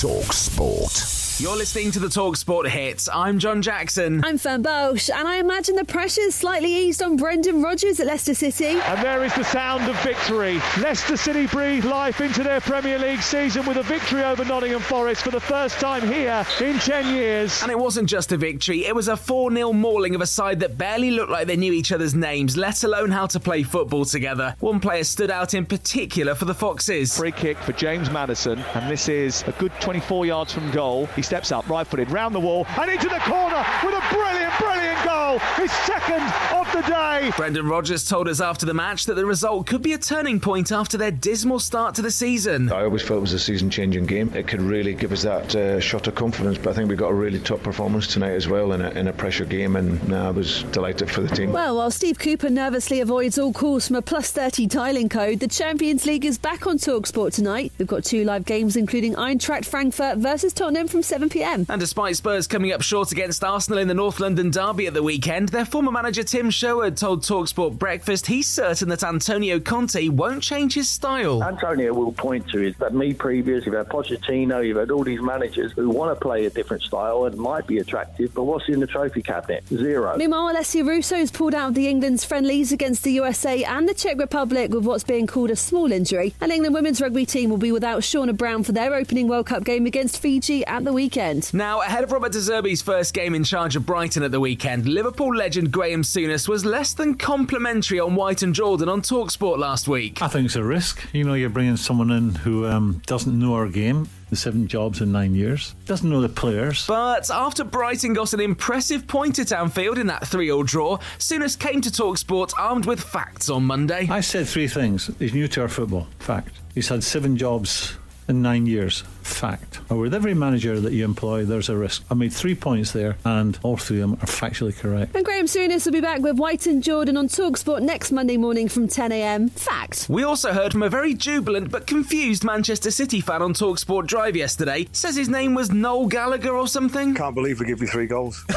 Talk Sport. You're listening to the Talk Sport hits. I'm John Jackson. I'm Fern Bosch, and I imagine the pressure's slightly eased on Brendan Rodgers at Leicester City. And there is the sound of victory. Leicester City breathe life into their Premier League season with a victory over Nottingham Forest for the first time here in 10 years. And it wasn't just a victory, it was a 4 0 mauling of a side that barely looked like they knew each other's names, let alone how to play football together. One player stood out in particular for the Foxes. Free kick for James Maddison, and this is a good 24 yards from goal. He steps up, right footed, round the wall, and into the corner with a brilliant, brilliant goal. His second of the day. Brendan Rodgers told us after the match that the result could be a turning point after their dismal start to the season. I always felt it was a season changing game. It could really give us that uh, shot of confidence, but I think we got a really top performance tonight as well in a, in a pressure game, and nah, I was delighted for the team. Well, while Steve Cooper nervously avoids all calls from a plus 30 tiling code, the Champions League is back on Talksport tonight. We've got two live games, including Eintracht Frankfurt versus Tottenham from 7pm. And despite Spurs coming up short against Arsenal in the North London derby at the weekend, their former manager Tim Sherwood told Talksport Breakfast he's certain that Antonio Conte won't change his style. Antonio will point to is that me previous, you've had Pochettino, you've had all these managers who want to play a different style and might be attractive, but what's in the trophy cabinet? Zero. Meanwhile, Alessia Russo's pulled out of the England's friendlies against the USA and the Czech Republic with what's being called a small injury. And England women's rugby team will be without Shaunagh Brown for their opening World Cup game against Fiji at the weekend. Now, ahead of Roberto De Zerbi's first game in charge of Brighton at the weekend, Liverpool legend Graham Souness was less than complimentary on White and Jordan on Talksport last week. I think it's a risk. You know, you're bringing someone in who um, doesn't know our game. The seven jobs in nine years. Doesn't know the players. But after Brighton got an impressive point at Anfield in that 3 0 draw, Souness came to Talk Talksport armed with facts on Monday. I said three things. He's new to our football. Fact. He's had seven jobs in nine years. Fact. Now, with every manager that you employ, there's a risk. I made three points there, and all three of them are factually correct. And Graham Souness will be back with White and Jordan on Talksport next Monday morning from 10am. Fact. We also heard from a very jubilant but confused Manchester City fan on Talksport Drive yesterday. Says his name was Noel Gallagher or something. Can't believe we give you three goals.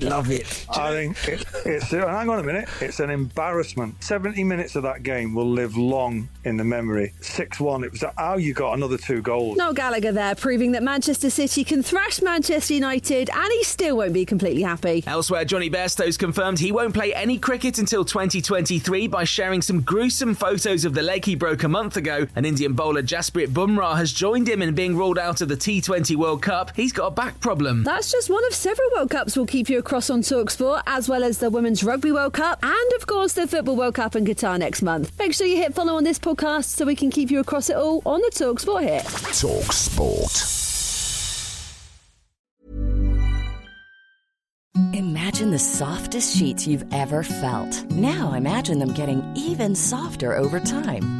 Love it. I think it, it's. Hang on a minute. It's an embarrassment. 70 minutes of that game will live long in the memory. 6 1. It was how you got another two goals. Noel Gallagher there, proving that Manchester City can thrash Manchester United and he still won't be completely happy. Elsewhere, Jonny Bairstow's confirmed he won't play any cricket until 2023 by sharing some gruesome photos of the leg he broke a month ago. An Indian bowler, Jasprit Bumrah, has joined him in being ruled out of the T20 World Cup. He's got a back problem. That's just one of several World Cups we'll keep you across on Talksport, as well as the Women's Rugby World Cup and, of course, the Football World Cup in Qatar next month. Make sure you hit follow on this podcast so we can keep you across it all on the Talksport hit. Talk Sport. Imagine the softest sheets you've ever felt. Now imagine them getting even softer over time.